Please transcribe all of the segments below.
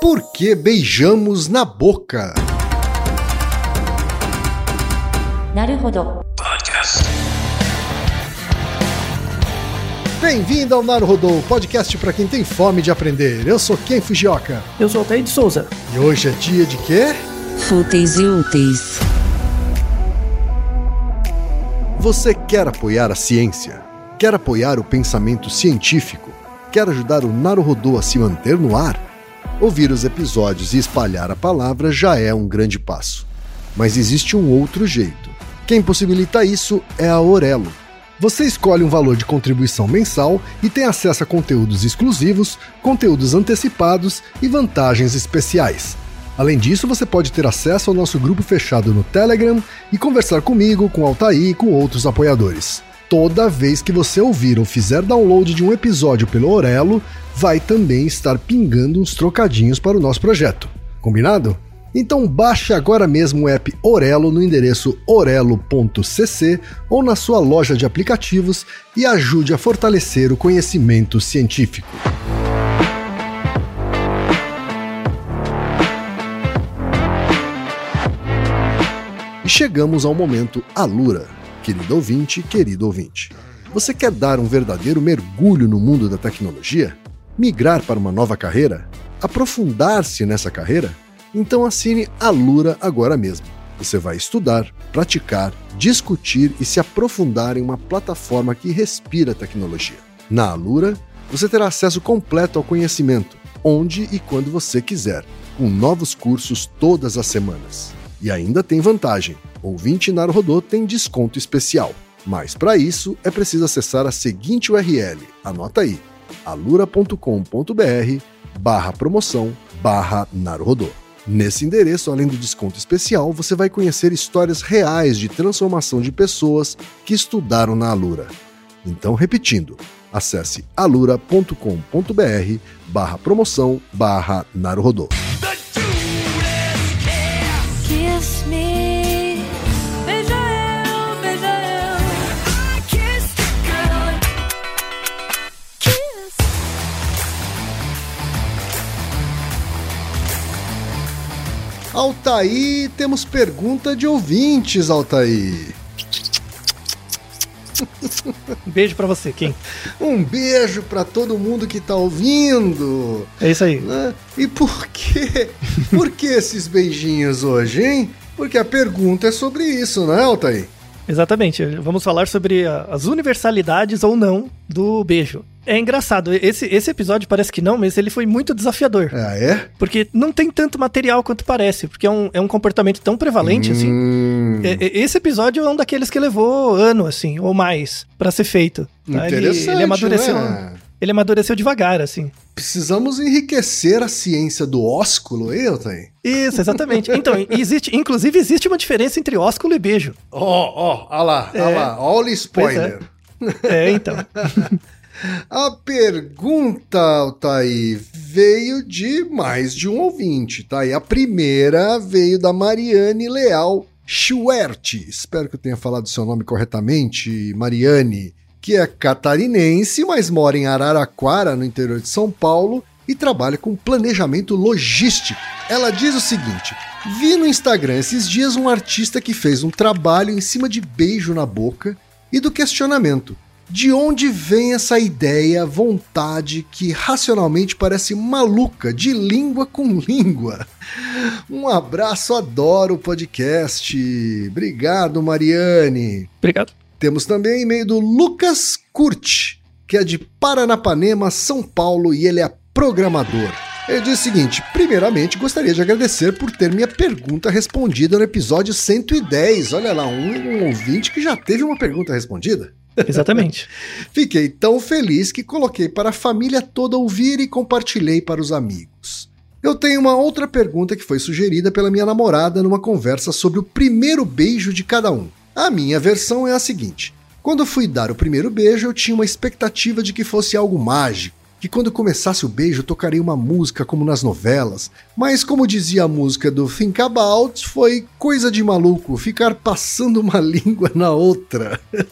Por que beijamos na boca? Naruhodo. Bem-vindo ao Naruhodo, podcast para quem tem fome de aprender. Eu sou Ken Fujioka. Eu sou Altair de Souza. E hoje é dia de quê? Fúteis e úteis. Você quer apoiar a ciência? Quer apoiar o pensamento científico? Quer ajudar o Naruhodo a se manter no ar? Ouvir os episódios e espalhar a palavra já é um grande passo. Mas existe um outro jeito. Quem possibilita isso é a Orelo. Você escolhe um valor de contribuição mensal e tem acesso a conteúdos exclusivos, conteúdos antecipados e vantagens especiais. Além disso, você pode ter acesso ao nosso grupo fechado no Telegram e conversar comigo, com Altair e com outros apoiadores. Toda vez que você ouvir ou fizer download de um episódio pelo Orelo, vai também estar pingando uns trocadinhos para o nosso projeto. Combinado? Então baixe agora mesmo o app Orelo no endereço orelo.cc ou na sua loja de aplicativos e ajude a fortalecer o conhecimento científico. E chegamos ao momento Alura, querido ouvinte, querido ouvinte. Você quer dar um verdadeiro mergulho no mundo da tecnologia? Migrar para uma nova carreira? Aprofundar-se nessa carreira? Então assine a Lura agora mesmo. Você vai estudar, praticar, discutir e se aprofundar em uma plataforma que respira tecnologia. Na Alura, você terá acesso completo ao conhecimento, onde e quando você quiser, com novos cursos todas as semanas. E ainda tem vantagem: ouvinte Naruhodô tem desconto especial. Mas para isso é preciso acessar a seguinte URL, anota aí, alura.com.br barra promoção barra Naruhodô. Nesse endereço, além do desconto especial, você vai conhecer histórias reais de transformação de pessoas que estudaram na Alura. Então, repetindo, acesse alura.com.br barra promoção barra Naruhodô. Altaí, temos pergunta de ouvintes, Altaí. Um beijo pra você, Kim. Um beijo para todo mundo que tá ouvindo. É isso aí. né? E por quê? Por que esses beijinhos hoje, hein? Porque a pergunta é sobre isso, não é, Altair? Exatamente. Vamos falar sobre a- as universalidades ou não do beijo. É engraçado, esse, esse episódio parece que não, mas ele foi muito desafiador. Ah, é? Porque não tem tanto material quanto parece, porque é um, é um comportamento tão prevalente, assim. Hum, É- é- Esse episódio é um daqueles que levou ano, assim, ou mais, pra ser feito. tá? Ele, interessante, ele amadureceu. né? Ele amadureceu devagar, assim. Precisamos enriquecer a ciência do ósculo, hein, Altair? Isso, exatamente. Então, existe, inclusive, existe uma diferença entre ósculo e beijo. Ó, ó, olha lá, olha É. lá, olha o spoiler. É, então. A pergunta, Altair, veio de mais de um ouvinte, tá? E a primeira veio da Mariane Leal Schwert. Espero que eu tenha falado seu nome corretamente, Mariane, que é catarinense, mas mora em Araraquara, no interior de São Paulo, e trabalha com planejamento logístico. Ela diz o seguinte: vi no Instagram esses dias um artista que fez um trabalho em cima de beijo na boca e do questionamento. De onde vem essa ideia, vontade que racionalmente parece maluca, de língua com língua? Um abraço, adoro o podcast. Obrigado, Mariane. Obrigado. Temos também e-mail do Lucas Curti, que é de Paranapanema, São Paulo, e ele é programador. Ele diz o seguinte: primeiramente, gostaria de agradecer por ter minha pergunta respondida no episódio 110. Olha lá, um, um ouvinte que já teve uma pergunta respondida. Exatamente. Fiquei tão feliz que coloquei para a família toda ouvir e compartilhei para os amigos. Eu tenho uma outra pergunta que foi sugerida pela minha namorada numa conversa sobre o primeiro beijo de cada um. A minha versão é a seguinte: quando fui dar o primeiro beijo, eu tinha uma expectativa de que fosse algo mágico, que quando começasse o beijo tocaria uma música como nas novelas, mas como dizia a música do Think About, foi coisa de maluco ficar passando uma língua na outra.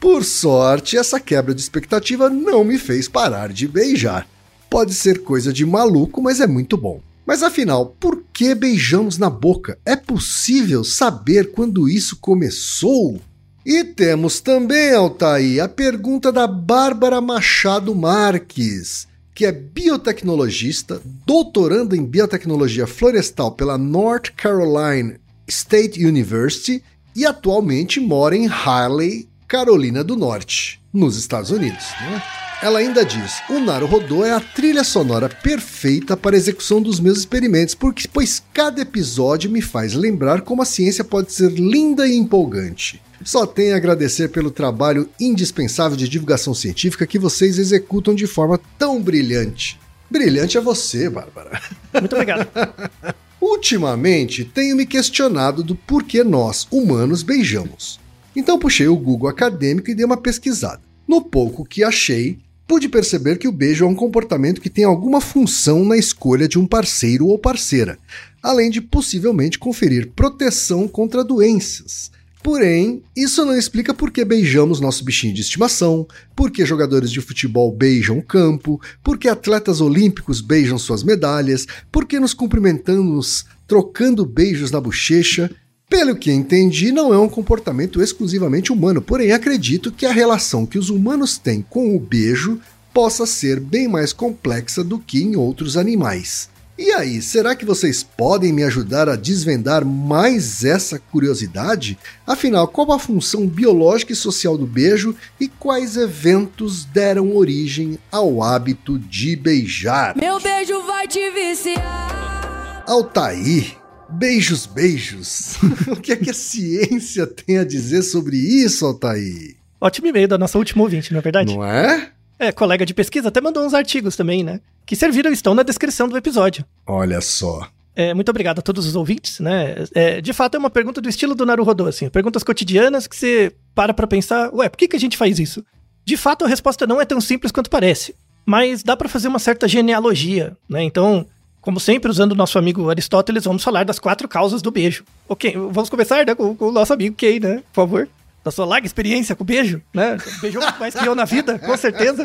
Por sorte, essa quebra de expectativa não me fez parar de beijar. Pode ser coisa de maluco, mas é muito bom. Mas afinal, por que beijamos na boca? É possível saber quando isso começou? E temos também, Altair, a pergunta da Bárbara Machado Marques, que é biotecnologista, doutoranda em biotecnologia florestal pela North Carolina State University e atualmente mora em Harley, Carolina do Norte, nos Estados Unidos. Né? Ela ainda diz: o Naruhodô é a trilha sonora perfeita para a execução dos meus experimentos, porque, pois cada episódio me faz lembrar como a ciência pode ser linda e empolgante. Só tenho a agradecer pelo trabalho indispensável de divulgação científica que vocês executam de forma tão brilhante. Brilhante é você, Bárbara. Muito obrigado. Ultimamente, tenho me questionado do porquê nós, humanos, beijamos. Então puxei o Google acadêmico e dei uma pesquisada. No pouco que achei, pude perceber que o beijo é um comportamento que tem alguma função na escolha de um parceiro ou parceira, além de possivelmente conferir proteção contra doenças. Porém, isso não explica por que beijamos nosso bichinho de estimação, por que jogadores de futebol beijam o campo, por que atletas olímpicos beijam suas medalhas, por que nos cumprimentamos trocando beijos na bochecha. Pelo que entendi, não é um comportamento exclusivamente humano, porém acredito que a relação que os humanos têm com o beijo possa ser bem mais complexa do que em outros animais. E aí, será que vocês podem me ajudar a desvendar mais essa curiosidade? Afinal, qual a função biológica e social do beijo e quais eventos deram origem ao hábito de beijar? Meu beijo vai te viciar. Altair, beijos, beijos. o que é que a ciência tem a dizer sobre isso, Altair? Ótimo e-mail da nossa última ouvinte, não é verdade? Não é? É, colega de pesquisa até mandou uns artigos também, né? Que serviram estão na descrição do episódio. Olha só. É, muito obrigado a todos os ouvintes, né? É, de fato, é uma pergunta do estilo do Naruhodô, assim. Perguntas cotidianas que você para pra pensar, ué, por que, que a gente faz isso? De fato, a resposta não é tão simples quanto parece. Mas dá pra fazer uma certa genealogia, né? Então, como sempre, usando o nosso amigo Aristóteles, vamos falar das quatro causas do beijo. Ok, vamos começar né, com, com o nosso amigo Kay, né? Por favor. Da sua larga experiência com beijo, né? Beijou muito mais que eu na vida, com certeza.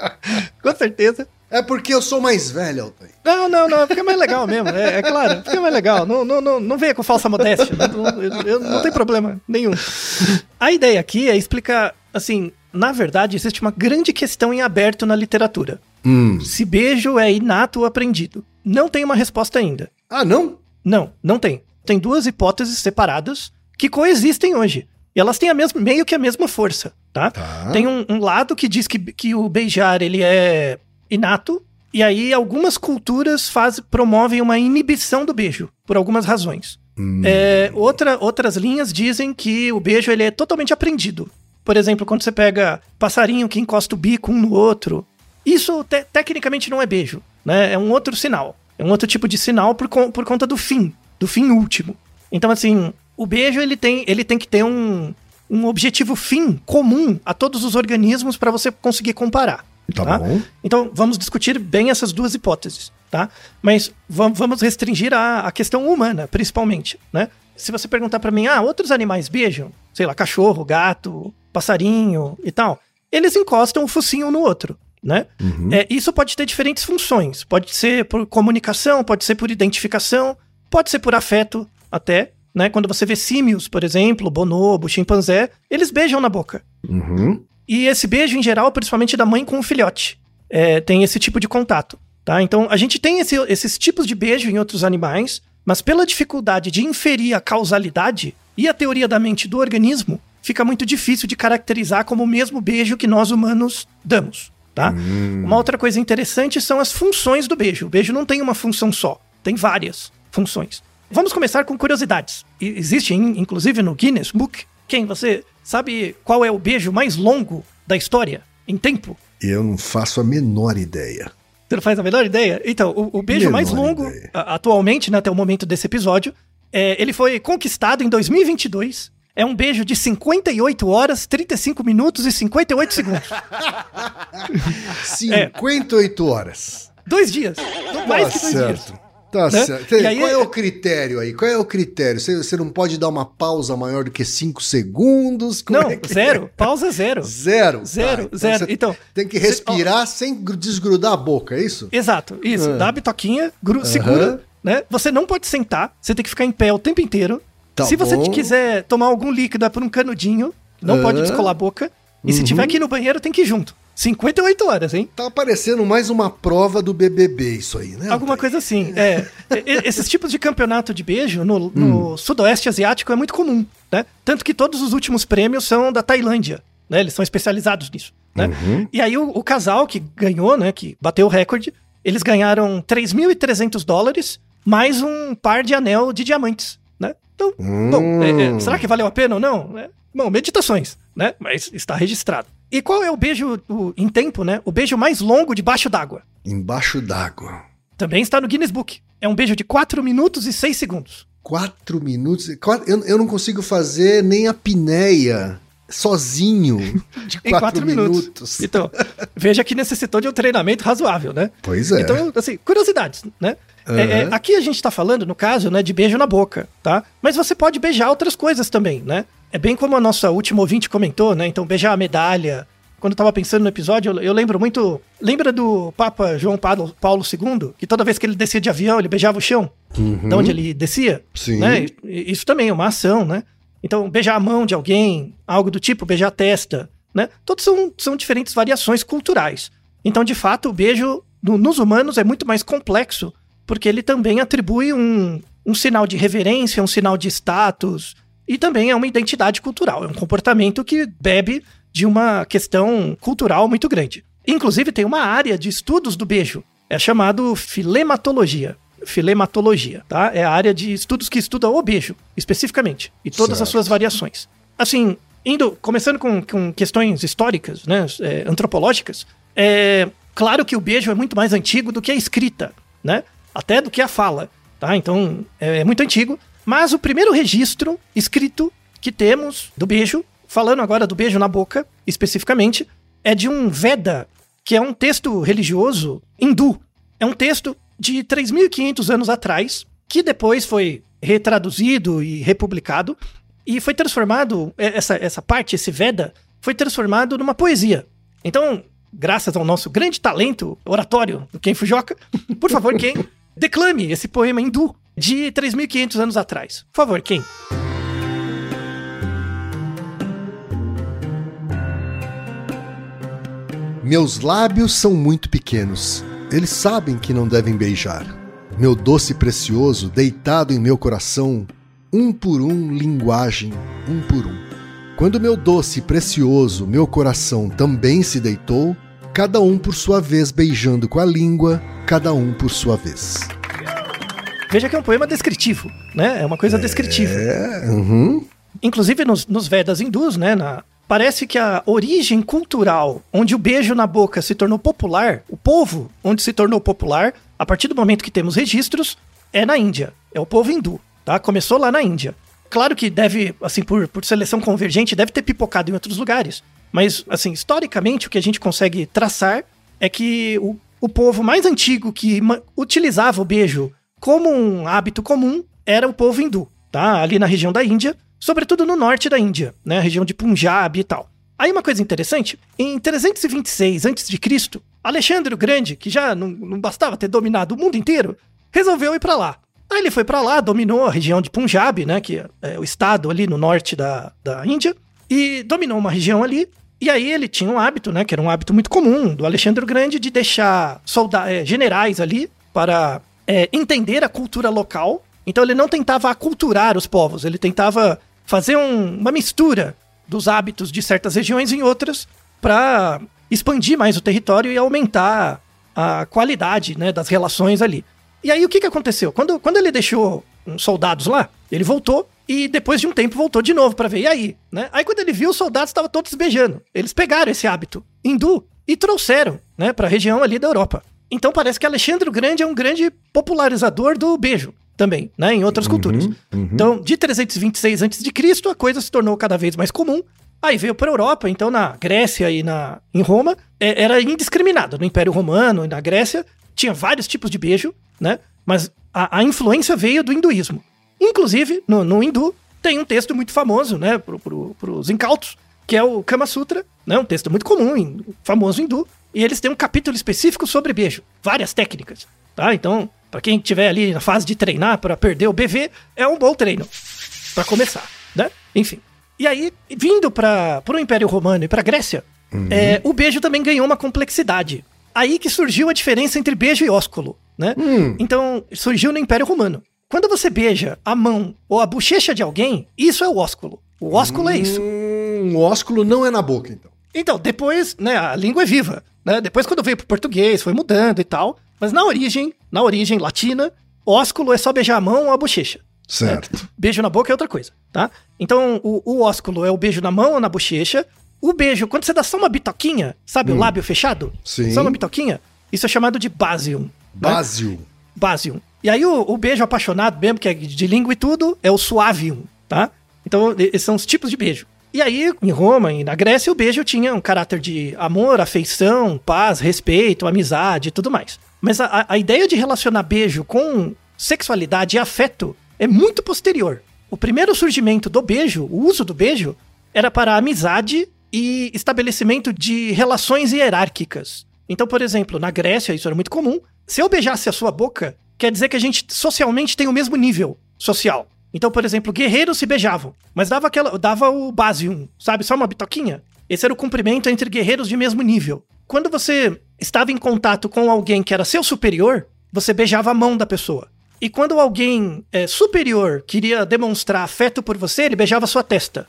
com certeza. É porque eu sou mais velho, Altair. Não, não, não, fica mais legal mesmo. É, é claro, fica mais legal. Não, não, não, não venha com falsa modéstia. Não, não, eu- eu- não tem problema nenhum. A ideia aqui é explicar, assim, na verdade, existe uma grande questão em aberto na literatura. Hum. Se beijo é inato ou aprendido. Não tem uma resposta ainda. Ah, não? Não, não tem. Tem duas hipóteses separadas que coexistem hoje. E elas têm a mesma, meio que a mesma força, tá? Tá. Tem um, um lado que diz que, que o beijar ele é inato, e aí algumas culturas faz, promovem uma inibição do beijo, por algumas razões. Hum. É, outra, outras linhas dizem que o beijo ele é totalmente aprendido. Por exemplo, quando você pega passarinho que encosta o bico um no outro, isso te- tecnicamente não é beijo, né? É um outro sinal. É um outro tipo de sinal por, por conta do fim, do fim último. Então, assim, o beijo ele tem, ele tem que ter um, um objetivo fim comum a todos os organismos para você conseguir comparar. Tá bom. Então, vamos discutir bem essas duas hipóteses, tá? Mas vam- vamos restringir a, a questão humana, principalmente, né? Se você perguntar pra mim, ah, outros animais beijam? Sei lá, cachorro, gato, passarinho e tal. Eles encostam o focinho no outro, né? É, isso pode ter diferentes funções. Pode ser por comunicação, pode ser por identificação, pode ser por afeto até, né? Quando você vê símios, por exemplo, bonobo, chimpanzé, eles beijam na boca. Uhum. E esse beijo, em geral, principalmente da mãe com o filhote, é, tem esse tipo de contato, tá? Então, a gente tem esse- esses tipos de beijo em outros animais, mas pela dificuldade de inferir a causalidade e a teoria da mente do organismo, fica muito difícil de caracterizar como o mesmo beijo que nós humanos damos, tá? Uma outra coisa interessante são as funções do beijo. O beijo não tem uma função só, tem várias funções. Vamos começar com curiosidades. Existe, in- inclusive, no Guinness Book. Quem você sabe qual é o beijo mais longo da história em tempo? Eu não faço a menor ideia. Você não faz a menor ideia? Então, o, o beijo Menor mais longo, ideia. atualmente, né, até o momento desse episódio, é, ele foi conquistado em 2022. É um beijo de 58 horas, 35 minutos e 58 segundos. 58 horas. Dois dias. Mais Tá que dois certo. dias. Tá né? certo. E aí, Qual é o critério aí? Qual é o critério? Você, você não pode dar uma pausa maior do que 5 segundos? Como Não, é que- zero. Pausa zero. Zero? Zero, Tá, zero. você Então, tem que respirar sem gru- desgrudar a boca, é isso? Exato, isso. Ah. Dá a bitoquinha, gru- segura, né? Você não pode sentar, você tem que ficar em pé o tempo inteiro. Tá se você bom. quiser tomar algum líquido é por um canudinho, não Ah. pode descolar a boca. E se Uhum. tiver que ir no banheiro, tem que ir junto. 58 horas, hein? Tá parecendo mais uma prova do BBB isso aí, né? Alguma coisa assim. É. Esses tipos de campeonato de beijo no, Hum. no sudoeste asiático é muito comum, né? Tanto que todos os últimos prêmios são da Tailândia, né? Eles são especializados nisso, né? Uhum. E aí o, o casal que ganhou, né? Que bateu o recorde, eles ganharam 3.300 dólares mais um par de anel de diamantes, Então, bom, é- é, Hum. será que valeu a pena ou não? É, bom, meditações, né? Mas está registrado. E qual é o beijo o- em tempo, né? O beijo mais longo debaixo d'água? Embaixo d'água. Também está no Guinness Book. É um beijo de 4 minutos e 6 segundos. Quatro minutos. quatro- eu, eu não consigo fazer nem a pinéia sozinho de Em quatro, 4 minutos. minutos. Então, veja que necessitou de um treinamento razoável, né? Pois é. Então, assim, curiosidades, né? É, é, Aham. aqui a gente tá falando, no caso, né, de beijo na boca, tá? Mas você pode beijar outras coisas também, né? É bem como a nossa última ouvinte comentou, né? Então, beijar a medalha. Quando eu tava pensando no episódio, eu, eu lembro muito. Lembra do Papa João Paulo, Paulo II? Que toda vez que ele descia de avião, ele beijava o chão? De onde ele descia? Uhum. Sim. Né? Isso também é uma ação, né? Então, beijar a mão de alguém, algo do tipo, beijar a testa, né? Todos são, são diferentes variações culturais. Então, de fato, o beijo no- nos humanos é muito mais complexo, porque ele também atribui um, um sinal de reverência, um sinal de status, e também é uma identidade cultural, é um comportamento que bebe de uma questão cultural muito grande. Inclusive, tem uma área de estudos do beijo, é chamado filematologia. Filematologia, tá? É a área de estudos que estuda o beijo, especificamente, e todas as Certo. suas variações. Assim, indo, começando com, com questões históricas, né, é, antropológicas, é claro que o beijo é muito mais antigo do que a escrita, né? Até do que a fala, tá? Então, é, é muito antigo. Mas o primeiro registro escrito que temos do beijo, falando agora do beijo na boca, especificamente, é de um Veda, que é um texto religioso hindu. É um texto de 3.500 anos atrás, que depois foi retraduzido e republicado, e foi transformado, é, essa, essa parte, esse Veda, foi transformado numa poesia. Então, graças ao nosso grande talento oratório do Ken Fujioka, por favor, Ken, declame esse poema hindu de 3.500 anos atrás. Por favor, Ken. Meus lábios são muito pequenos. Eles sabem que não devem beijar. Meu doce precioso deitado em meu coração, um por um, linguagem, um por um. Quando meu doce precioso, meu coração também se deitou, cada um por sua vez beijando com a língua, cada um por sua vez. Veja que é um poema descritivo, né? É uma coisa descritiva. É, uhum. Inclusive nos, nos Vedas hindus, né? na- parece que a origem cultural onde o beijo na boca se tornou popular, o povo onde se tornou popular, a partir do momento que temos registros, é na Índia. É o povo hindu, tá? Começou lá na Índia. Claro que deve, assim, por, por seleção convergente, deve ter pipocado em outros lugares. Mas, assim, historicamente, o que a gente consegue traçar é que o, o povo mais antigo que utilizava o beijo como um hábito comum era o povo hindu, tá? Ali na região da Índia, sobretudo no norte da Índia, né? A região de Punjab e tal. Aí uma coisa interessante, em 326 a.C., Alexandre o Grande, que já não, não bastava ter dominado o mundo inteiro, resolveu ir pra lá. Aí ele foi pra lá, dominou a região de Punjab, né, que é o estado ali no norte da, da Índia, e dominou uma região ali. E aí ele tinha um hábito, né, que era um hábito muito comum do Alexandre o Grande, de deixar solda eh, generais ali para eh, entender a cultura local. Então ele não tentava aculturar os povos, ele tentava fazer um- uma mistura dos hábitos de certas regiões em outras para expandir mais o território e aumentar a qualidade né, das relações ali. E aí o que, que aconteceu? Quando, quando ele deixou uns soldados lá, ele voltou e depois de um tempo voltou de novo para ver. E aí? Né? Aí quando ele viu, os soldados estavam todos beijando. Eles pegaram esse hábito hindu e trouxeram né, para a região ali da Europa. Então parece que Alexandre o Grande é um grande popularizador do beijo também, né, em outras culturas. Então, de 326 a.C., a coisa se tornou cada vez mais comum. Aí veio para a Europa, então na Grécia e na, em Roma, é- era indiscriminado. No Império Romano e na Grécia, tinha vários tipos de beijo, né? Mas a, a influência veio do hinduísmo. Inclusive, no, no hindu, tem um texto muito famoso, né, pro, pro, pros incautos, que é o Kama Sutra, né, um texto muito comum, famoso hindu, e eles têm um capítulo específico sobre beijo, várias técnicas, tá? Então, pra quem tiver ali na fase de treinar pra perder o BV, é um bom treino Pra começar, né? Enfim. E aí, vindo para o Império Romano e pra Grécia, é, o beijo também ganhou uma complexidade. Aí que surgiu a diferença entre beijo e ósculo, né? Então, surgiu no Império Romano. Quando você beija a mão ou a bochecha de alguém, isso é o ósculo. O ósculo é isso. Hum, o ósculo não é na boca, então. Então, depois, né, a língua é viva, né? Depois quando veio pro português, foi mudando e tal. Mas na origem, na origem latina, ósculo é só beijar a mão ou a bochecha. Certo. Beijo na boca é outra coisa, tá? Então, o, o ósculo é o beijo na mão ou na bochecha. O beijo, quando você dá só uma bitoquinha, sabe o lábio fechado? Sim. Só uma bitoquinha. Isso é chamado de basium. né? Básio. Basium. E aí o, o beijo apaixonado mesmo, que é de língua e tudo, é o suavium, tá? Então, esses são os tipos de beijo. E aí, em Roma e na Grécia, o beijo tinha um caráter de amor, afeição, paz, respeito, amizade e tudo mais. Mas a- a, ideia de relacionar beijo com sexualidade e afeto é muito posterior. O primeiro surgimento do beijo, o uso do beijo, era para amizade e estabelecimento de relações hierárquicas. Então, por exemplo, na Grécia, isso era muito comum. Se eu beijasse a sua boca, quer dizer que a gente socialmente tem o mesmo nível social. Então, por exemplo, guerreiros se beijavam, mas dava aquela, dava o basium, sabe? Só uma bitoquinha. Esse era o cumprimento entre guerreiros de mesmo nível. Quando você estava em contato com alguém que era seu superior, você beijava a mão da pessoa. E quando alguém é, superior queria demonstrar afeto por você, ele beijava sua testa.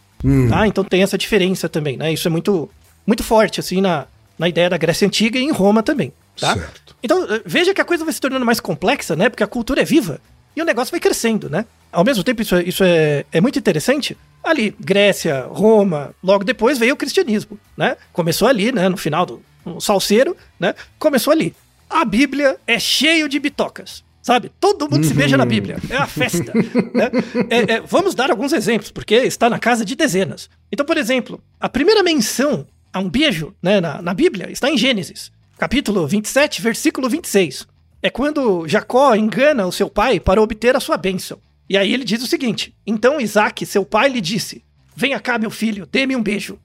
Tá? Então tem essa diferença também, né? Isso é muito, muito forte, assim, na, na ideia da Grécia Antiga e em Roma também. Tá? Certo. Então, eh, veja que a coisa vai se tornando mais complexa, né? Porque a cultura é viva e o negócio vai crescendo, né? Ao mesmo tempo, isso, é, isso é, é muito interessante. Ali, Grécia, Roma, logo depois veio o cristianismo, né? Começou ali, né? No final do no salseiro, né? Começou ali. A Bíblia é cheio de bitocas. Sabe? Todo mundo se beija na Bíblia. É a festa. né? É- é, vamos dar alguns exemplos, porque está na casa de dezenas. Então, por exemplo, a primeira menção a um beijo né, na, na Bíblia está em Gênesis, capítulo 27, versículo 26. É quando Jacó engana o seu pai para obter a sua bênção. E aí ele diz o seguinte: Então Isaac, seu pai, lhe disse: Venha cá, meu filho, dê-me um beijo.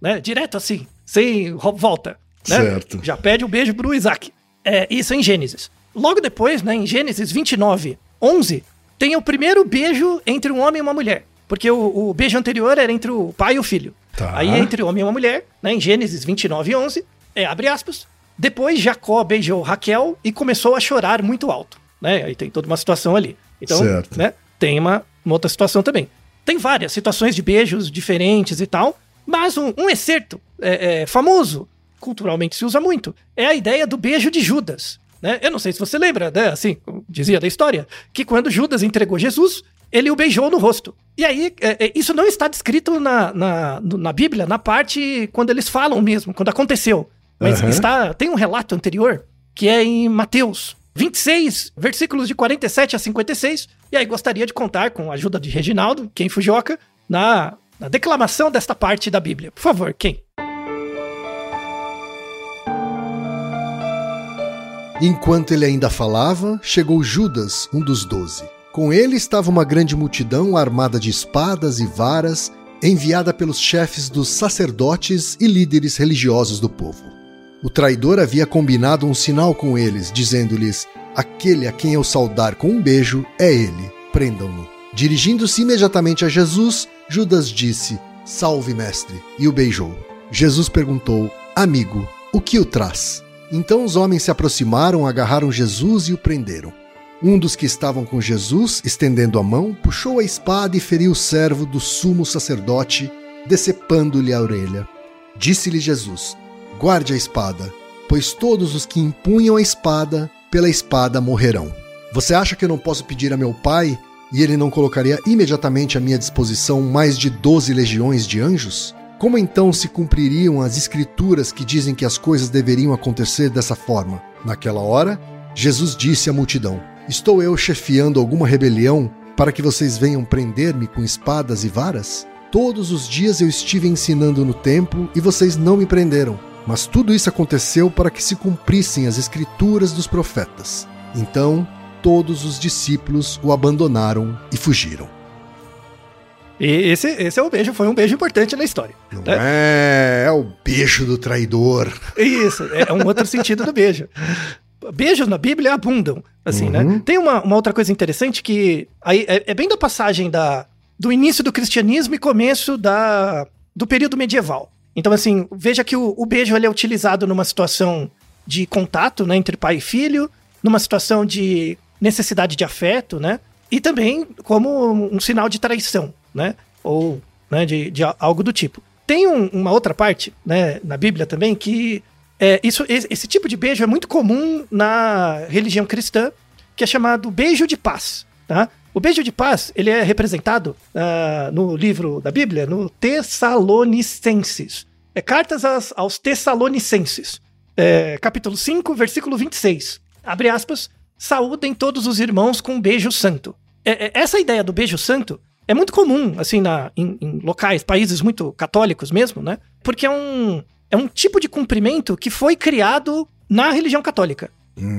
Né? Direto assim, sem volta. Né? Certo. Já pede um beijo pro Isaac. É, isso é em Gênesis. Logo depois, né, em Gênesis 29, 11, tem o primeiro beijo entre um homem e uma mulher. Porque o, o beijo anterior era entre o pai e o filho. Tá. Aí entre o homem e uma mulher, né, em Gênesis 29, 11, é, abre aspas. Depois Jacó beijou Raquel e começou a chorar muito alto. Né? Aí tem toda uma situação ali. Então, Certo. né, tem uma, uma outra situação também. Tem várias situações de beijos diferentes e tal, mas um, um excerto é, é, famoso, culturalmente se usa muito, é a ideia do beijo de Judas. Né? Eu não sei se você lembra, né, assim, dizia da história, que quando Judas entregou Jesus, ele o beijou no rosto. E aí, é, é, isso não está descrito na, na, na Bíblia, na parte quando eles falam mesmo, quando aconteceu. Mas Aham. está, tem um relato anterior, que é em Mateus 26, versículos de 47 a 56. E aí gostaria de contar com a ajuda de Reginaldo, quem Fujoca, na, na declamação desta parte da Bíblia. Por favor, quem? Enquanto ele ainda falava, chegou Judas, um dos doze. Com ele estava uma grande multidão armada de espadas e varas, enviada pelos chefes dos sacerdotes e líderes religiosos do povo. O traidor havia combinado um sinal com eles, dizendo-lhes: Aquele a quem eu saudar com um beijo é ele, prendam-no. Dirigindo-se imediatamente a Jesus, Judas disse: Salve, mestre, e o beijou. Jesus perguntou: Amigo, o que o traz? Então os homens se aproximaram, agarraram Jesus e o prenderam. Um dos que estavam com Jesus, estendendo a mão, puxou a espada e feriu o servo do sumo sacerdote, decepando-lhe a orelha. Disse-lhe Jesus: Guarde a espada, pois todos os que empunham a espada, pela espada morrerão. Você acha que eu não posso pedir a meu pai e ele não colocaria imediatamente à minha disposição mais de doze legiões de anjos? Como então se cumpririam as escrituras que dizem que as coisas deveriam acontecer dessa forma? Naquela hora, Jesus disse à multidão: Estou eu chefiando alguma rebelião para que vocês venham prender-me com espadas e varas? Todos os dias eu estive ensinando no templo e vocês não me prenderam. Mas tudo isso aconteceu para que se cumprissem as escrituras dos profetas. Então, todos os discípulos o abandonaram e fugiram. E esse, esse é o beijo, foi um beijo importante na história. Não né? é, é o beijo do traidor. Isso, é um outro sentido do beijo. Beijos na Bíblia abundam, assim, Uhum. né? Tem uma, uma outra coisa interessante que aí é, é bem da passagem da, do início do cristianismo e começo da, do período medieval. Então, assim, veja que o, o beijo ele é utilizado numa situação de contato né, entre pai e filho, numa situação de necessidade de afeto, né? E também como um sinal de traição, né? Ou né, de, de algo do tipo. Tem um- uma outra parte né, na Bíblia também que é, isso, esse, tipo de beijo é muito comum na religião cristã, que é chamado beijo de paz. Tá? O beijo de paz ele é representado ah, no livro da Bíblia, no Tessalonicenses. É Cartas aos, aos Tessalonicenses, é, capítulo 5, versículo 26. Abre aspas, saúdem todos os irmãos com um beijo santo. É- é- essa ideia do beijo santo é muito comum, assim, na, em, em locais, países muito católicos mesmo, né? Porque é um, é um tipo de cumprimento que foi criado na religião católica.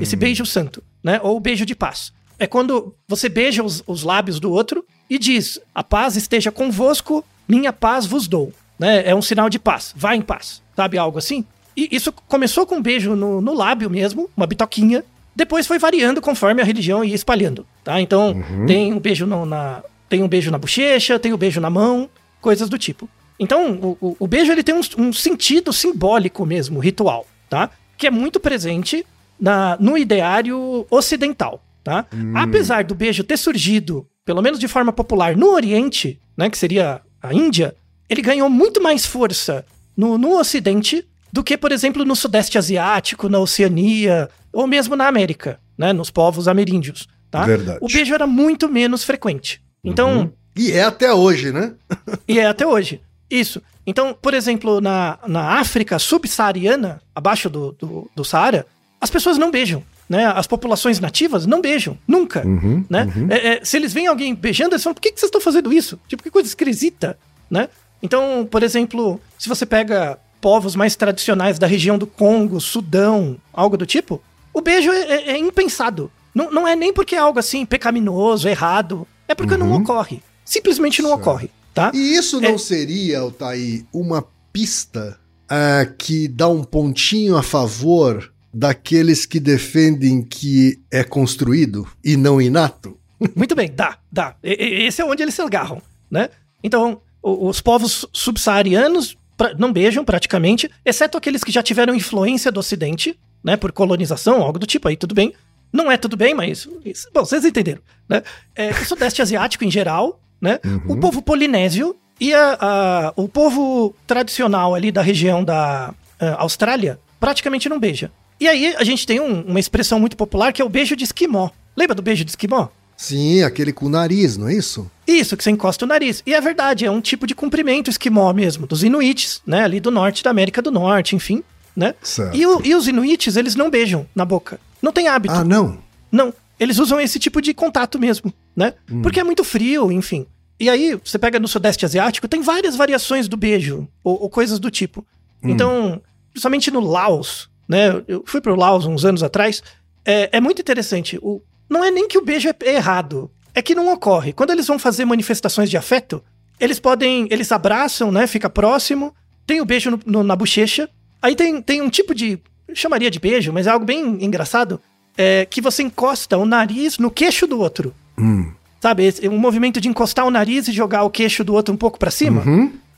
Esse beijo santo, né? Ou beijo de paz. É quando você beija os, os lábios do outro e diz: A paz esteja convosco, minha paz vos dou. Né? É um sinal de paz. Vá em paz. Sabe algo assim? E isso começou com um beijo no, no lábio mesmo, uma bitoquinha. Depois foi variando conforme a religião ia espalhando. Tá? Então, tem um beijo no- na. Tem um beijo na bochecha, tem um beijo na mão, coisas do tipo. Então, o, o- o beijo ele tem um, um sentido simbólico mesmo, ritual, tá? Que é muito presente na, no ideário ocidental, tá? Apesar do beijo ter surgido, pelo menos de forma popular, no Oriente, né, que seria a Índia, ele ganhou muito mais força no, no Ocidente do que, por exemplo, no Sudeste Asiático, na Oceania, ou mesmo na América, né, nos povos ameríndios, tá? Verdade. O beijo era muito menos frequente. Então, E é até hoje, né? e é até hoje. Isso. Então, por exemplo, na, na África subsaariana, abaixo do, do, do Saara, as pessoas não beijam. Né? As populações nativas não beijam. Nunca. Uhum, né? É, é, se eles veem alguém beijando, eles falam, por que, que vocês estão fazendo isso? Tipo, que coisa esquisita. Né? Então, por exemplo, se você pega povos mais tradicionais da região do Congo, Sudão, algo do tipo, o beijo é, é- é impensado. Não, não é nem porque é algo assim pecaminoso, errado. É porque não ocorre. Simplesmente não Certo. ocorre. Tá? E isso não É. seria, Altair, uma pista ah, que dá um pontinho a favor daqueles que defendem que é construído e não inato? Muito bem, dá, dá. E- esse é onde eles se agarram, né? Então, os povos subsaarianos não beijam praticamente, exceto aqueles que já tiveram influência do Ocidente, né? Por colonização, algo do tipo, aí tudo bem. Não é tudo bem, mas. isso- bom, vocês entenderam, né? É, o Sudeste Asiático em geral, né? O povo polinésio e a- a- o povo tradicional ali da região da ah, Austrália praticamente não beija. E aí a gente tem um- uma expressão muito popular que é o beijo de esquimó. Lembra do beijo de esquimó? Sim, aquele com o nariz, não é isso? Isso, que você encosta o nariz. E é verdade, é um tipo de cumprimento esquimó mesmo, dos inuites, né? Ali do norte da América do Norte, enfim, né? Certo. E, o- e os inuites, eles não beijam na boca. Não tem hábito. Ah, não. Não, eles usam esse tipo de contato mesmo, né? Porque é muito frio, enfim. E aí, você pega no Sudeste Asiático, tem várias variações do beijo, ou, ou coisas do tipo. Então, principalmente no Laos, né? Eu fui pro Laos uns anos atrás, é, é muito interessante. O, não é nem que o beijo é errado, é que não ocorre. Quando eles vão fazer manifestações de afeto, eles podem, eles abraçam, né? Fica próximo, tem o beijo no- no- na bochecha, aí tem, tem um tipo de, chamaria de beijo, mas é algo bem engraçado, é que você encosta o nariz no queixo do outro. Sabe, esse, um movimento de encostar o nariz e jogar o queixo do outro um pouco pra cima.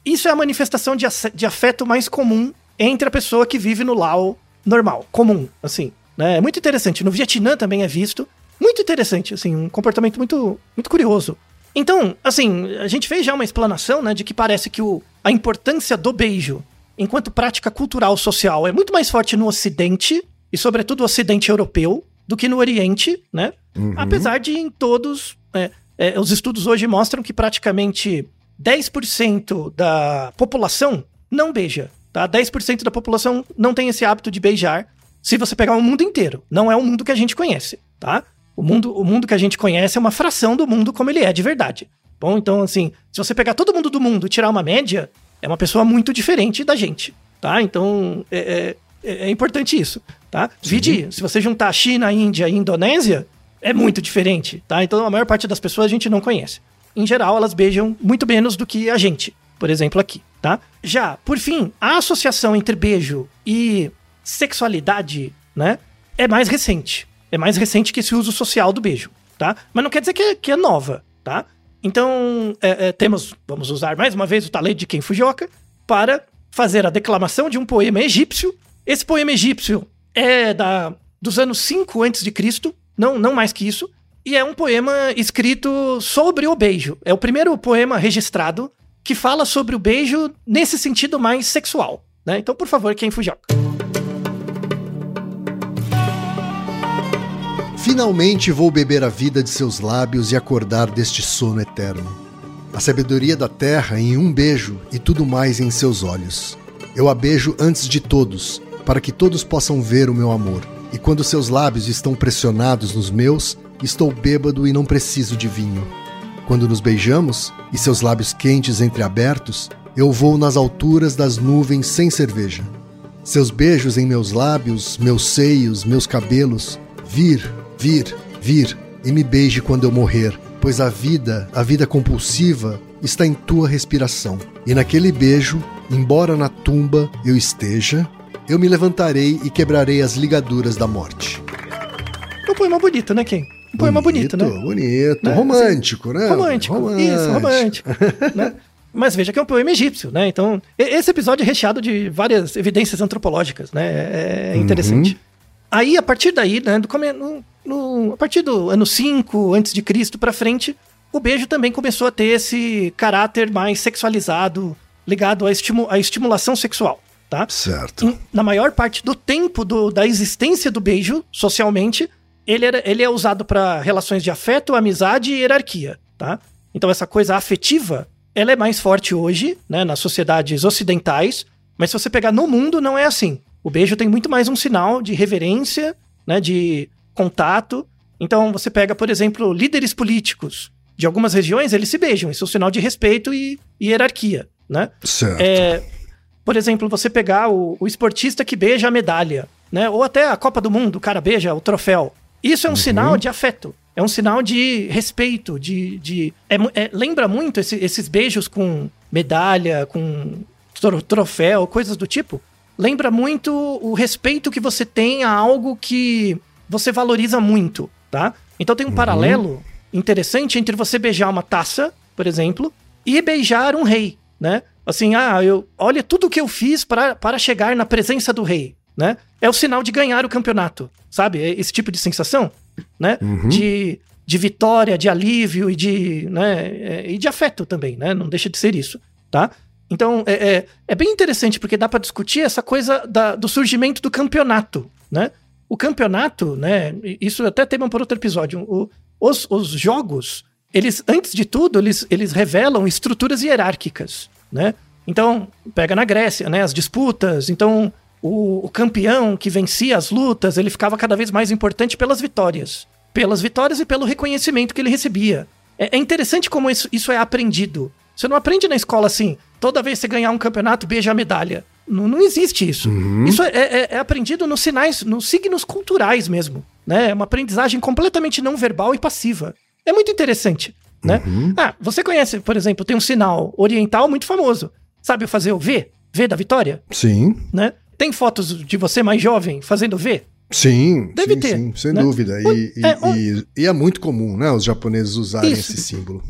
Isso é a manifestação de, de afeto mais comum entre a pessoa que vive no Lao normal, comum, assim. Né? É muito interessante. No Vietnã também é visto. Muito interessante, assim, um comportamento muito, muito curioso. Então, assim, a gente fez já uma explanação, né, de que parece que o, a importância do beijo enquanto prática cultural social é muito mais forte no Ocidente, e sobretudo o Ocidente europeu, do que no Oriente, né? Apesar de em todos. é, é, os estudos hoje mostram que praticamente 10% da população não beija. Tá? 10% da população não tem esse hábito de beijar. Se você pegar o mundo inteiro, não é o mundo que a gente conhece, tá? O mundo, o mundo que a gente conhece é uma fração do mundo como ele é de verdade. Bom, então assim, se você pegar todo mundo do mundo e tirar uma média, é uma pessoa muito diferente da gente, tá? Então é, é- é importante isso, tá? Vide, se você juntar China, Índia e Indonésia, é muito diferente, tá? Então a maior parte das pessoas a gente não conhece. Em geral, elas beijam muito menos do que a gente, por exemplo, aqui, tá? Já, por fim, a associação entre beijo e sexualidade, né, é mais recente. É mais recente que esse uso social do beijo, tá? Mas não quer dizer que que é nova, tá? Então, é, é, temos, vamos usar mais uma vez o talento de Ken Fujioka para fazer a declamação de um poema egípcio. Esse poema egípcio é da, dos anos 5 a.C., não, não mais que isso, e é um poema escrito sobre o beijo. É o primeiro poema registrado que fala sobre o beijo nesse sentido mais sexual. Né? Então, por favor, Ken Fujioka. Finalmente vou beber a vida de seus lábios e acordar deste sono eterno. A sabedoria da terra em um beijo e tudo mais em seus olhos. Eu a beijo antes de todos, para que todos possam ver o meu amor. E quando seus lábios estão pressionados nos meus, estou bêbado e não preciso de vinho. Quando nos beijamos e seus lábios quentes entreabertos, eu vou nas alturas das nuvens sem cerveja. Seus beijos em meus lábios, meus seios, meus cabelos, vir, vir, vir e me beije quando eu morrer, pois a vida, a vida compulsiva, está em tua respiração. E naquele beijo, embora na tumba eu esteja, eu me levantarei e quebrarei as ligaduras da morte. É um poema bonito, né, Ken? Um poema bonito, né? Bonito, Né? romântico, né? Romântico, isso, romântico. né? Mas veja que é um poema egípcio, né? Então, esse episódio é recheado de várias evidências antropológicas, né? É é interessante. Aí, a partir daí, né, do. No, a partir do ano 5 antes de Cristo para frente, o beijo também começou a ter esse caráter mais sexualizado, ligado à, estimu... à estimulação sexual, tá? Certo. Em- na maior parte do tempo do- da existência do beijo, socialmente, ele, era- ele é usado para relações de afeto, amizade e hierarquia, tá? Então essa coisa afetiva, ela é mais forte hoje, né, nas sociedades ocidentais, mas se você pegar no mundo, não é assim. O beijo tem muito mais um sinal de reverência, né, de contato. Então você pega, por exemplo, líderes políticos de algumas regiões, eles se beijam, isso é um sinal de respeito e, e hierarquia, né? Certo. É, por exemplo, você pegar o, o esportista que beija a medalha, né? Ou até a Copa do Mundo, o cara beija o troféu. Isso é um sinal de afeto. É um sinal de respeito, de. de é é- lembra muito esse- esses beijos com medalha, com tro- troféu, coisas do tipo. Lembra muito o respeito que você tem a algo que você valoriza muito, tá? Então tem um paralelo interessante entre você beijar uma taça, por exemplo, e beijar um rei, né? Assim, ah, eu, olha tudo que eu fiz para para chegar na presença do rei, né? É o sinal de ganhar o campeonato, sabe? É Esse tipo de sensação, né? De, de vitória, de alívio e de, né? é, e de afeto também, né? Não deixa de ser isso, tá? Então, é, é, é bem interessante porque dá para discutir essa coisa da- do surgimento do campeonato, né? O campeonato, né? Isso até tema para outro episódio. O- os, os jogos, eles, antes de tudo, eles, eles revelam estruturas hierárquicas, né? Então, pega na Grécia, né? As disputas. Então, o, o campeão que vencia as lutas, ele ficava cada vez mais importante pelas vitórias. Pelas vitórias e pelo reconhecimento que ele recebia. É, é interessante como isso, isso é aprendido. Você não aprende na escola assim, toda vez que você ganhar um campeonato, beija a medalha. Não, não existe isso. Isso é, é- é aprendido nos sinais, nos signos culturais mesmo. Né? É uma aprendizagem completamente não verbal e passiva. É muito interessante. Né? Ah, você conhece, por exemplo, tem um sinal oriental muito famoso. Sabe fazer o V? V da vitória? Sim, Né? Tem fotos de você mais jovem fazendo V? sim. Deve sim, ter, sim, sem né? dúvida. E e- é, onde- e- e é muito comum, né? Os japoneses usarem Isso. esse símbolo.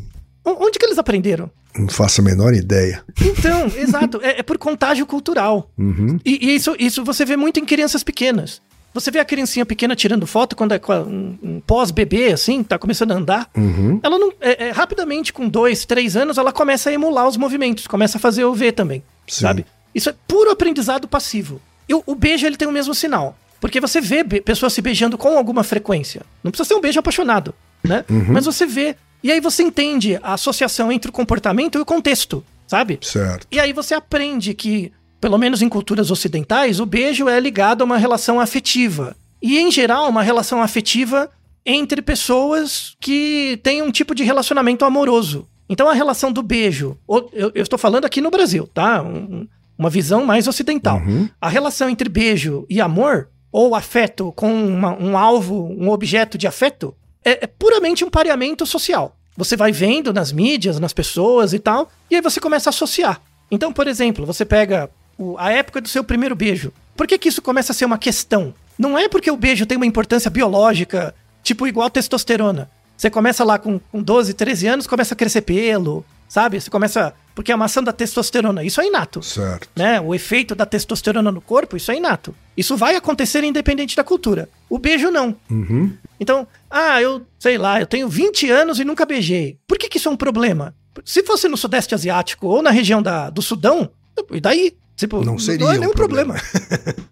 Onde que eles aprenderam? Não faço a menor ideia. Então, exato, é, é por contágio cultural. Uhum. E, e isso, isso você vê muito em crianças pequenas. Você vê a criancinha pequena tirando foto quando é um, um pós-bebê, assim, tá começando a andar. Uhum. Ela não. é- é, rapidamente, com dois, três anos, ela começa a emular os movimentos, começa a fazer o V também. Sim. Sabe? Isso é puro aprendizado passivo. E o, o beijo ele tem o mesmo sinal. Porque você vê pessoas se beijando com alguma frequência. Não precisa ser um beijo apaixonado, né? Mas você vê. E aí você entende a associação entre o comportamento e o contexto, sabe? Certo. E aí você aprende que, pelo menos em culturas ocidentais, o beijo é ligado a uma relação afetiva. E, em geral, uma relação afetiva entre pessoas que têm um tipo de relacionamento amoroso. Então, a relação do beijo, eu, eu estou falando aqui no Brasil, tá? Um- uma visão mais ocidental. A relação entre beijo e amor, ou afeto com uma- um alvo, um objeto de afeto, é, é puramente um pareamento social. Você vai vendo nas mídias, nas pessoas e tal, e aí você começa a associar. Então, por exemplo, você pega o- a época do seu primeiro beijo. Por que, que isso começa a ser uma questão? Não é porque o beijo tem uma importância biológica, tipo igual testosterona. Você começa lá com, com 12, 13 anos, começa a crescer pelo, sabe? Você começa. Porque a maçã da testosterona, isso é inato Certo. né? O efeito da testosterona no corpo, isso é inato. Isso vai acontecer independente da cultura. O beijo não. Uhum. Então, ah, eu sei lá, eu tenho 20 anos e nunca beijei. Por que, que isso é um problema? Se fosse no Sudeste Asiático ou na região da, do Sudão, e daí? Tipo, Não seria é um nenhum problema.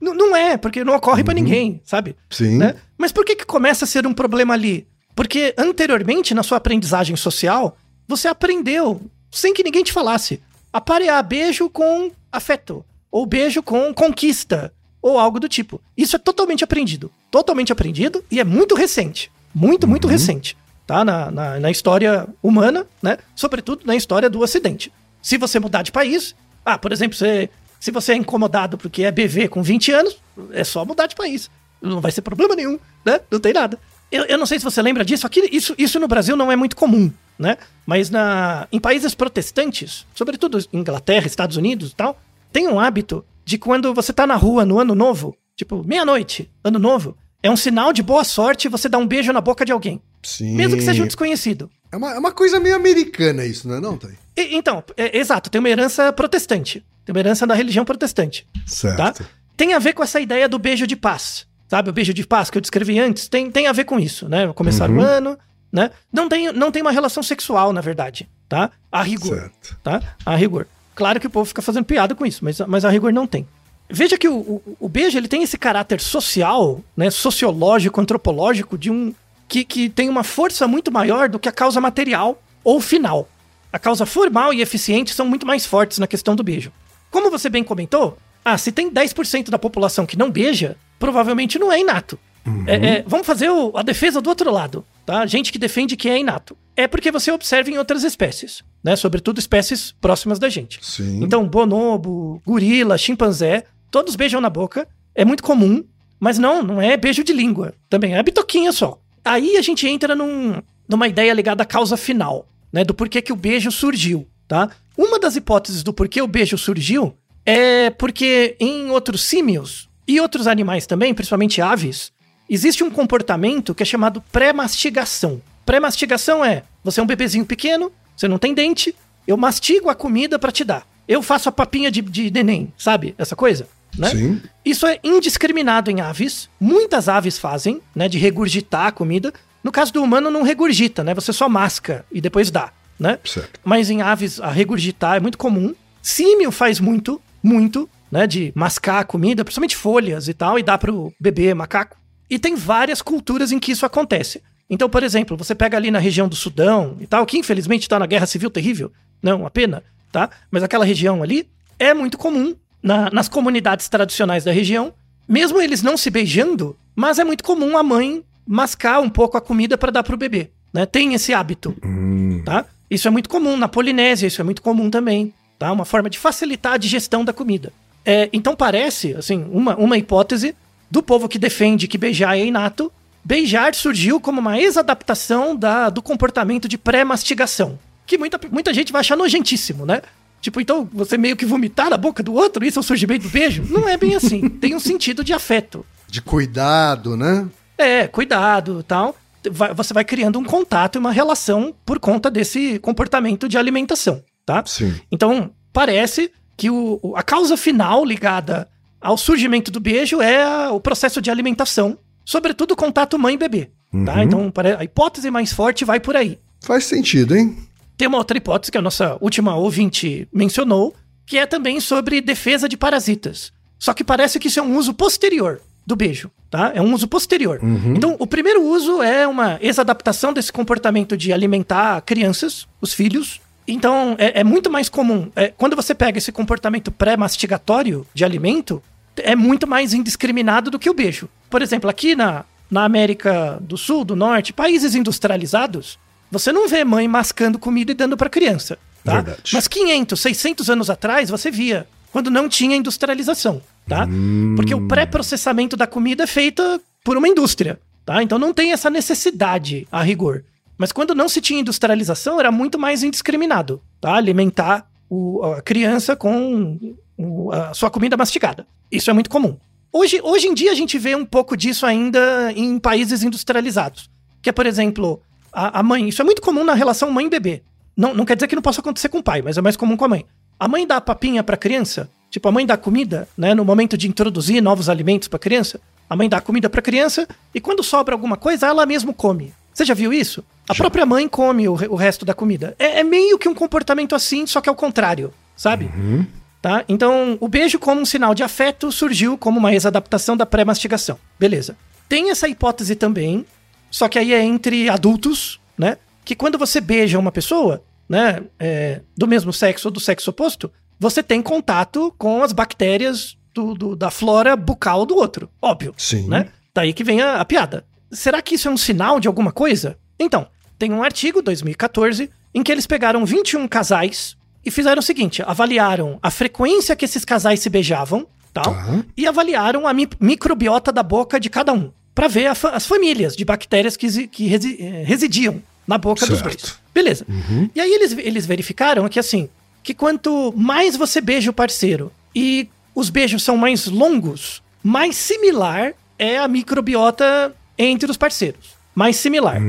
não, não é, porque não ocorre pra ninguém, sabe? Sim. né? Mas por que, que começa a ser um problema ali? Porque anteriormente, na sua aprendizagem social, você aprendeu, sem que ninguém te falasse, a parear beijo com afeto, ou beijo com conquista, ou algo do tipo. Isso é totalmente aprendido. Totalmente aprendido e é muito recente. Muito, muito recente. Tá? Na, na, na história humana, né? Sobretudo na história do Ocidente. Se você mudar de país, ah, por exemplo, você, se você é incomodado porque é BV com 20 anos, é só mudar de país. Não vai ser problema nenhum, né? Não tem nada. Eu, eu não sei se você lembra disso, aqui, isso, isso no Brasil não é muito comum, né? Mas na, em países protestantes, sobretudo Inglaterra, Estados Unidos e tal, tem um hábito de quando você tá na rua no ano novo, tipo, meia-noite, ano novo, é um sinal de boa sorte você dar um beijo na boca de alguém. Sim. Mesmo que seja um desconhecido. É uma, é uma coisa meio americana isso, não é não, Thay? E- então, é- exato, tem uma herança protestante. Tem uma herança da religião protestante. Certo. Tá? Tem a ver com essa ideia do beijo de paz. Sabe, o beijo de paz que eu descrevi antes, tem, tem a ver com isso, né? Começar Uhum. o ano, né? Não tem, não tem uma relação sexual, na verdade, tá? A rigor, Certo. tá? A rigor. Claro que o povo fica fazendo piada com isso, mas, mas a rigor não tem. Veja que o, o, o beijo ele tem esse caráter social, né, sociológico, antropológico, de um que, que tem uma força muito maior do que a causa material ou final. A causa formal e eficiente são muito mais fortes na questão do beijo. Como você bem comentou, ah, se tem 10% da população que não beija, provavelmente não é inato. É, é, vamos fazer o- a defesa do outro lado, tá? Gente que defende que é inato. É porque você observa em outras espécies, né? Sobretudo espécies próximas da gente. Sim. Então, bonobo, gorila, chimpanzé, todos beijam na boca. É muito comum, mas não, não é beijo de língua. Também é bitoquinha só. Aí a gente entra num- numa ideia ligada à causa final, né? Do porquê que o beijo surgiu, tá? Uma das hipóteses do porquê o beijo surgiu é porque em outros símios e outros animais também, principalmente aves, existe um comportamento que é chamado pré-mastigação. Pré-mastigação é: você é um bebezinho pequeno, você não tem dente, eu mastigo a comida pra te dar. Eu faço a papinha de, de neném, sabe? Essa coisa, né? Sim. Isso é indiscriminado em aves. Muitas aves fazem, né? De regurgitar a comida. No caso do humano, não regurgita, né? Você só masca e depois dá, né? Certo. Mas em aves, a regurgitar é muito comum. Símio faz muito, muito, né? De mascar a comida, principalmente folhas e tal, e dá pro bebê macaco. E tem várias culturas em que isso acontece. Então, por exemplo, você pega ali na região do Sudão e tal, que infelizmente tá na guerra civil terrível, não, uma pena, tá? Mas aquela região ali é muito comum na- nas comunidades tradicionais da região, mesmo eles não se beijando, mas é muito comum a mãe mascar um pouco a comida para dar pro bebê, né? Tem esse hábito Hum. tá? Isso é muito comum na Polinésia, isso é muito comum também, tá? Uma forma de facilitar a digestão da comida. É, então parece, assim, uma, uma hipótese do povo que defende que beijar é inato. Beijar surgiu como uma ex-adaptação da, do comportamento de pré-mastigação, que muita, muita gente vai achar nojentíssimo, né? Tipo, então você meio que vomitar na boca do outro, isso é o surgimento do beijo? Não é bem assim. Tem um sentido de afeto. De cuidado, né? É, cuidado tal. Vai- você vai criando um contato e uma relação por conta desse comportamento de alimentação, tá? Sim. Então, parece que o- o- a causa final ligada ao surgimento do beijo é a- o processo de alimentação, sobretudo o contato mãe-bebê, tá? Uhum. Então, pare- a hipótese mais forte vai por aí. Faz sentido, hein? Tem uma outra hipótese que a nossa última ouvinte mencionou, que é também sobre defesa de parasitas. Só que parece que isso é um uso posterior do beijo, tá? É um uso posterior. Então, o primeiro uso é uma ex-adaptação desse comportamento de alimentar crianças, os filhos. Então, é, é muito mais comum. é, quando você pega esse comportamento pré-mastigatório de alimento, é muito mais indiscriminado do que o beijo. Por exemplo, aqui na, na América do Sul, do Norte, países industrializados, você não vê mãe mascando comida e dando para criança. Tá? Verdade. Mas 500, 600 anos atrás você via, quando não tinha industrialização. Tá? Porque o pré-processamento da comida é feito por uma indústria. tá? Então não tem essa necessidade a rigor. Mas quando não se tinha industrialização, era muito mais indiscriminado, tá? Alimentar o- a criança com o- a sua comida mastigada. Isso é muito comum. Hoje, hoje em dia a gente vê um pouco disso ainda em países industrializados. Que é, por exemplo, a, a mãe. Isso é muito comum na relação mãe-bebê. Não, não quer dizer que não possa acontecer com o pai, mas é mais comum com a mãe. A mãe dá a papinha pra criança, tipo, a mãe dá comida, né? No momento de introduzir novos alimentos pra criança, a mãe dá comida pra criança e quando sobra alguma coisa, ela mesmo come. Você já viu isso? A própria mãe come o, o resto da comida. É, é meio que um comportamento assim, só que ao contrário, sabe? Tá? Então, o beijo como um sinal de afeto surgiu como uma ex-adaptação da pré-mastigação. Beleza. Tem essa hipótese também, só que aí é entre adultos, né? Que quando você beija uma pessoa, né, é, do mesmo sexo ou do sexo oposto, você tem contato com as bactérias do, do- da flora bucal do outro. Óbvio. Sim. Né? Daí que vem a, a piada. Será que isso é um sinal de alguma coisa? Então, tem um artigo, 2014, em que eles pegaram 21 casais e fizeram o seguinte: avaliaram a frequência que esses casais se beijavam, tal, Tá. e avaliaram a mi- microbiota da boca de cada um, para ver fa- as famílias de bactérias que, que resi- eh, residiam na boca dos Certo. dois. Beleza. E aí eles, eles verificaram que assim, que quanto mais você beija o parceiro e os beijos são mais longos, mais similar é a microbiota entre os parceiros. Mais similar.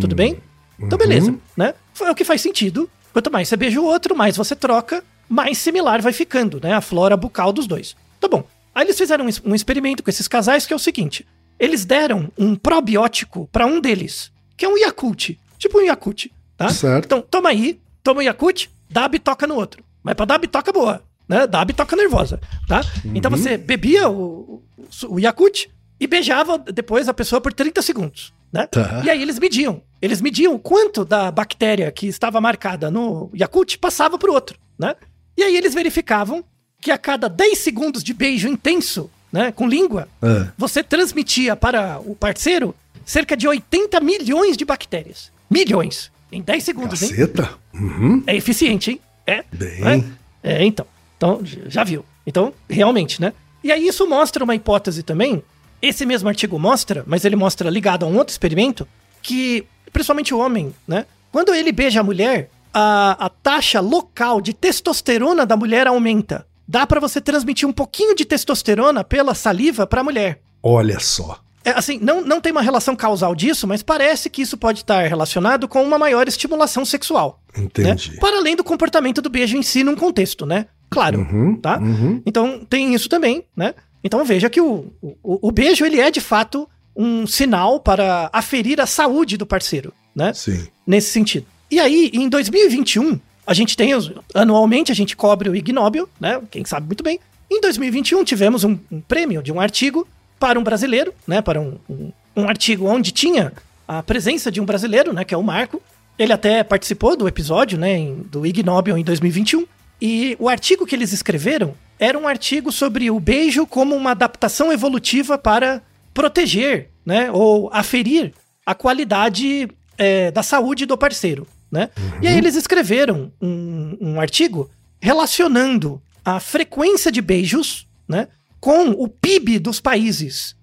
Tudo bem? Então, beleza, né? É o que faz sentido. Quanto mais você beija o outro, mais você troca, mais similar vai ficando, né? A flora bucal dos dois. Tá bom. Aí eles fizeram um experimento com esses casais que é o seguinte: eles deram um probiótico pra um deles, que é um Yakult. Tipo um Yakult, tá? Certo. Então, toma aí, toma o Yakult, dá a bitoca no outro. Mas pra dar a bitoca boa, né? Dá a bitoca nervosa, tá? Então você bebia o, o, o Yakult e beijava depois a pessoa por 30 segundos, né? Tá. E aí eles mediam. Eles mediam o quanto da bactéria que estava marcada no Yakult passava pro outro, né? E aí eles verificavam que a cada 10 segundos de beijo intenso, né, com língua, Ah. você transmitia para o parceiro cerca de 80 milhões de bactérias. Milhões. Em 10 segundos, hein? Caceta. Uhum. É eficiente, hein? É. Bem. né? É, então. Então, já viu. Então, realmente, né? E aí isso mostra uma hipótese também. Esse mesmo artigo mostra, mas ele mostra ligado a um outro experimento, que, principalmente o homem, né? Quando ele beija a mulher, a, a taxa local de testosterona da mulher aumenta. Dá pra você transmitir um pouquinho de testosterona pela saliva pra mulher. Olha só. É, assim, não, não tem uma relação causal disso, mas parece que isso pode estar relacionado com uma maior estimulação sexual. né? Entendi. Para além do comportamento do beijo em si num contexto, né? Claro, Uhum, tá? uhum. Então tem isso também, né? Então veja que o, o, o beijo ele é de fato um sinal para aferir a saúde do parceiro, né? Sim. Nesse sentido. E aí, em 2021, a gente tem, os- anualmente a gente cobre o Ig Nobel, né? Quem sabe muito bem. Em 2021 tivemos um, um prêmio de um artigo para um brasileiro, né? Para um, um, um artigo onde tinha a presença de um brasileiro, né? Que é o Marco. Ele até participou do episódio, né? em- do Ig Nobel em 2021. E o artigo que eles escreveram era um artigo sobre o beijo como uma adaptação evolutiva para proteger, né? Ou aferir a qualidade é, da saúde do parceiro, né? E aí eles escreveram um, um artigo relacionando a frequência de beijos, né? Com o PIB dos países.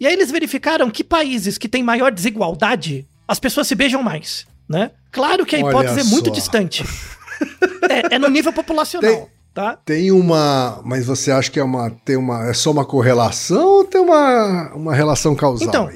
E aí eles verificaram que países que têm maior desigualdade, as pessoas se beijam mais, né? Claro que a hipótese é muito distante. é, é no nível populacional, Tem- tá? Tem uma. Mas você acha que é uma. Tem uma. É só uma correlação ou tem uma, uma relação causal Então,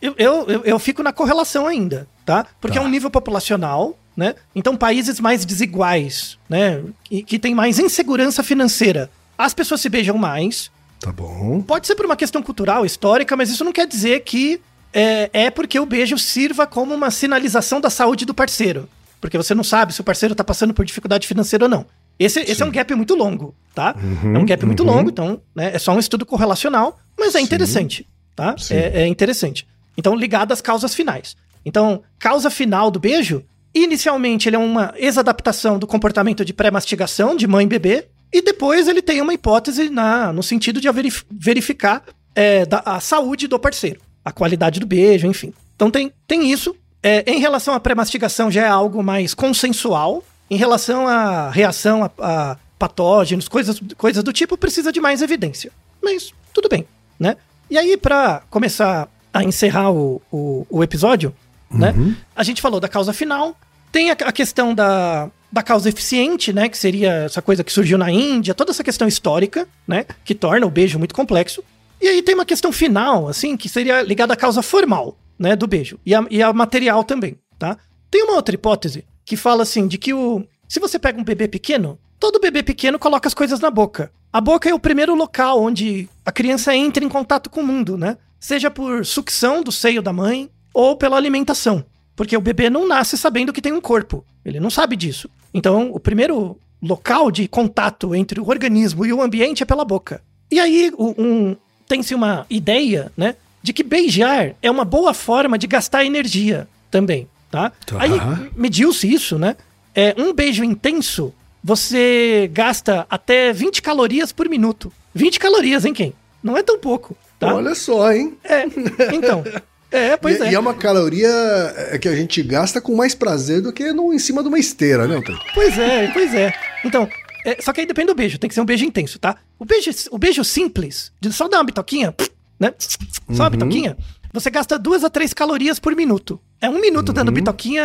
eu, eu, eu fico na correlação ainda, tá? Porque Tá. é um nível populacional, né? Então, países mais desiguais, né? Que, que tem mais insegurança financeira, as pessoas se beijam mais. Tá bom. Pode ser por uma questão cultural, histórica, mas isso não quer dizer que é, é porque o beijo sirva como uma sinalização da saúde do parceiro. Porque você não sabe se o parceiro tá passando por dificuldade financeira ou não. Esse, esse é um gap muito longo, tá? é um gap muito longo, então né, é só um estudo correlacional, mas é interessante, tá? É, é interessante. Então, ligado às causas finais. Então, causa final do beijo, inicialmente ele é uma exadaptação do comportamento de pré-mastigação de mãe e bebê, e depois ele tem uma hipótese na, no sentido de verif- verificar é, da- a saúde do parceiro, a qualidade do beijo, enfim. Então tem, tem isso. É, em relação à pré-mastigação já é algo mais consensual. Em relação à reação a, a patógenos, coisas, coisas do tipo, precisa de mais evidência. Mas tudo bem, né? E aí, para começar a encerrar o, o, o episódio, né? A gente falou da causa final, tem a, a questão da, da causa eficiente, né? Que seria essa coisa que surgiu na Índia, toda essa questão histórica, né? Que torna o beijo muito complexo. E aí tem uma questão final, assim, que seria ligada à causa formal, né? Do beijo. E a, e a material também, tá? Tem uma outra hipótese que fala assim, de que o. Se você pega um bebê pequeno, todo bebê pequeno coloca as coisas na boca. A boca é o primeiro local onde a criança entra em contato com o mundo, né? Seja por sucção do seio da mãe ou pela alimentação. Porque o bebê não nasce sabendo que tem um corpo. Ele não sabe disso. Então, o primeiro local de contato entre o organismo e o ambiente é pela boca. E aí, um, tem-se uma ideia, né? De que beijar é uma boa forma de gastar energia também, tá? Tá. Aí, mediu-se isso, né? É, um beijo intenso, você gasta até 20 calorias por minuto. 20 calorias, hein, quem? Não é tão pouco, tá? Olha só, hein? É, então. É, pois e, é. e é uma caloria é, que a gente gasta com mais prazer do que no, em cima de uma esteira, né, Antônio? Pois é, pois é. Então, é, só que aí depende do beijo, tem que ser um beijo intenso, tá? O beijo, o beijo simples, de só dar uma bitoquinha, né? Só uma bitoquinha, você gasta duas a três calorias por minuto. É um minuto dando bitoquinha,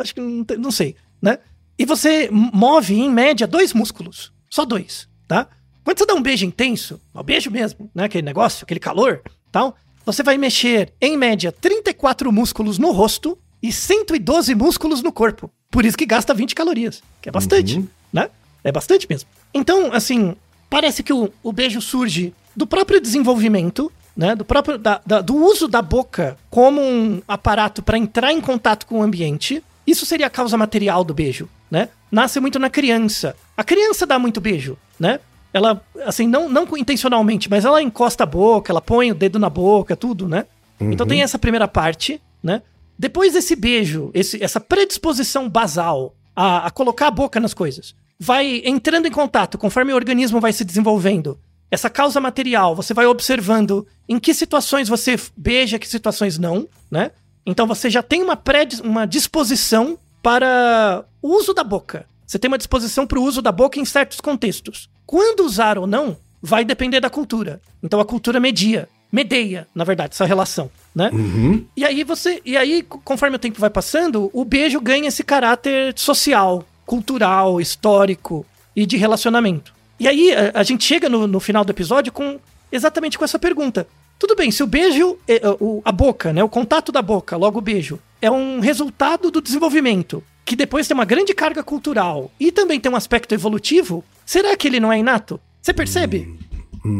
acho que não, não sei, né? E você move, em média, dois músculos. Só dois, tá? Quando você dá um beijo intenso, um beijo mesmo, né? Aquele negócio, aquele calor, tal, você vai mexer, em média, 34 músculos no rosto e 112 músculos no corpo. Por isso que gasta 20 calorias, que é bastante, né? É bastante mesmo. Então, assim, parece que o, o beijo surge do próprio desenvolvimento, né? Do próprio da- da- do uso da boca como um aparato para entrar em contato com o ambiente. Isso seria a causa material do beijo, né? Nasce muito na criança. A criança dá muito beijo, né? Ela, assim, não, não intencionalmente, mas ela encosta a boca, ela põe o dedo na boca, tudo, né? Então tem essa primeira parte, né? Depois desse beijo, esse, essa predisposição basal a, a colocar a boca nas coisas, vai entrando em contato conforme o organismo vai se desenvolvendo. Essa causa material, você vai observando em que situações você beija, que situações não, né? Então você já tem uma, predis- uma disposição para o uso da boca. Você tem uma disposição para o uso da boca em certos contextos. Quando usar ou não, vai depender da cultura. Então a cultura media, medeia, na verdade, essa relação, né? E aí você, e aí co- conforme o tempo vai passando, o beijo ganha esse caráter social, cultural, histórico e de relacionamento. E aí a, a gente chega no, no final do episódio com exatamente com essa pergunta. Tudo bem, se o beijo, é, o- a boca, né, o contato da boca, logo o beijo, é um resultado do desenvolvimento, que depois tem uma grande carga cultural e também tem um aspecto evolutivo, será que ele não é inato? Você percebe?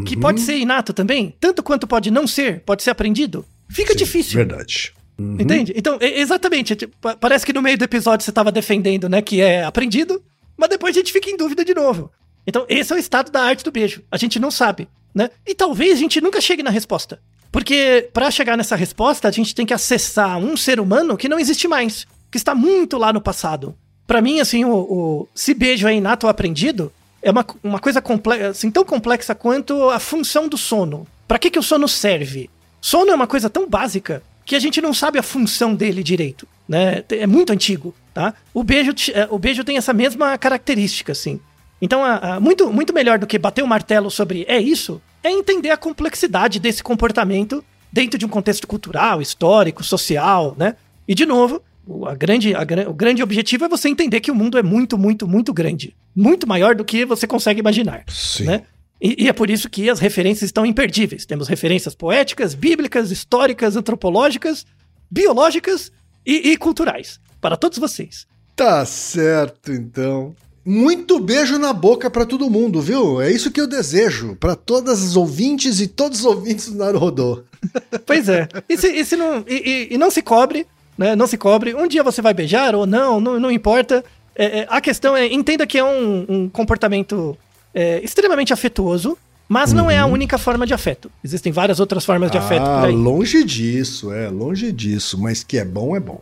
Que pode ser inato também? Tanto quanto pode não ser? Pode ser aprendido? Fica difícil. Verdade. Entende? Então, exatamente. tipo, pa- parece que no meio do episódio você estava defendendo, né, que é aprendido, mas depois a gente fica em dúvida de novo. Então, esse é o estado da arte do beijo. A gente não sabe, né? E talvez a gente nunca chegue na resposta. Porque para chegar nessa resposta, a gente tem que acessar um ser humano que não existe mais, que está muito lá no passado. Para mim, assim, o, o- se beijo é inato ou aprendido, é uma, uma coisa complexa, assim, tão complexa quanto a função do sono. Para que, que o sono serve? Sono é uma coisa tão básica que a gente não sabe a função dele direito, né? É muito antigo, tá? O beijo, é, o beijo tem essa mesma característica, assim. Então, a- a- muito, muito melhor do que bater o martelo sobre é isso, é entender a complexidade desse comportamento dentro de um contexto cultural, histórico, social, né? E, de novo, o, a grande, a o grande objetivo é você entender que o mundo é muito, muito, muito grande. Muito maior do que você consegue imaginar Sim. né? E, e é por isso que as referências estão imperdíveis. Temos referências poéticas, bíblicas, históricas, antropológicas, biológicas e, e culturais. Para todos vocês. Tá certo, então. Muito beijo na boca pra todo mundo, viu? É isso que eu desejo pra todas as ouvintes e todos os ouvintes do Naruhodô. Pois é. E, se, e se não, e, e- não se cobre, né? Não se cobre. Um dia você vai beijar ou não, não, não importa. É, é, a questão é, entenda que é um, um comportamento é, extremamente afetuoso, mas não é a única forma de afeto. Existem várias outras formas de afeto ah, por aí. longe disso, é, longe disso. Mas que é bom, é bom.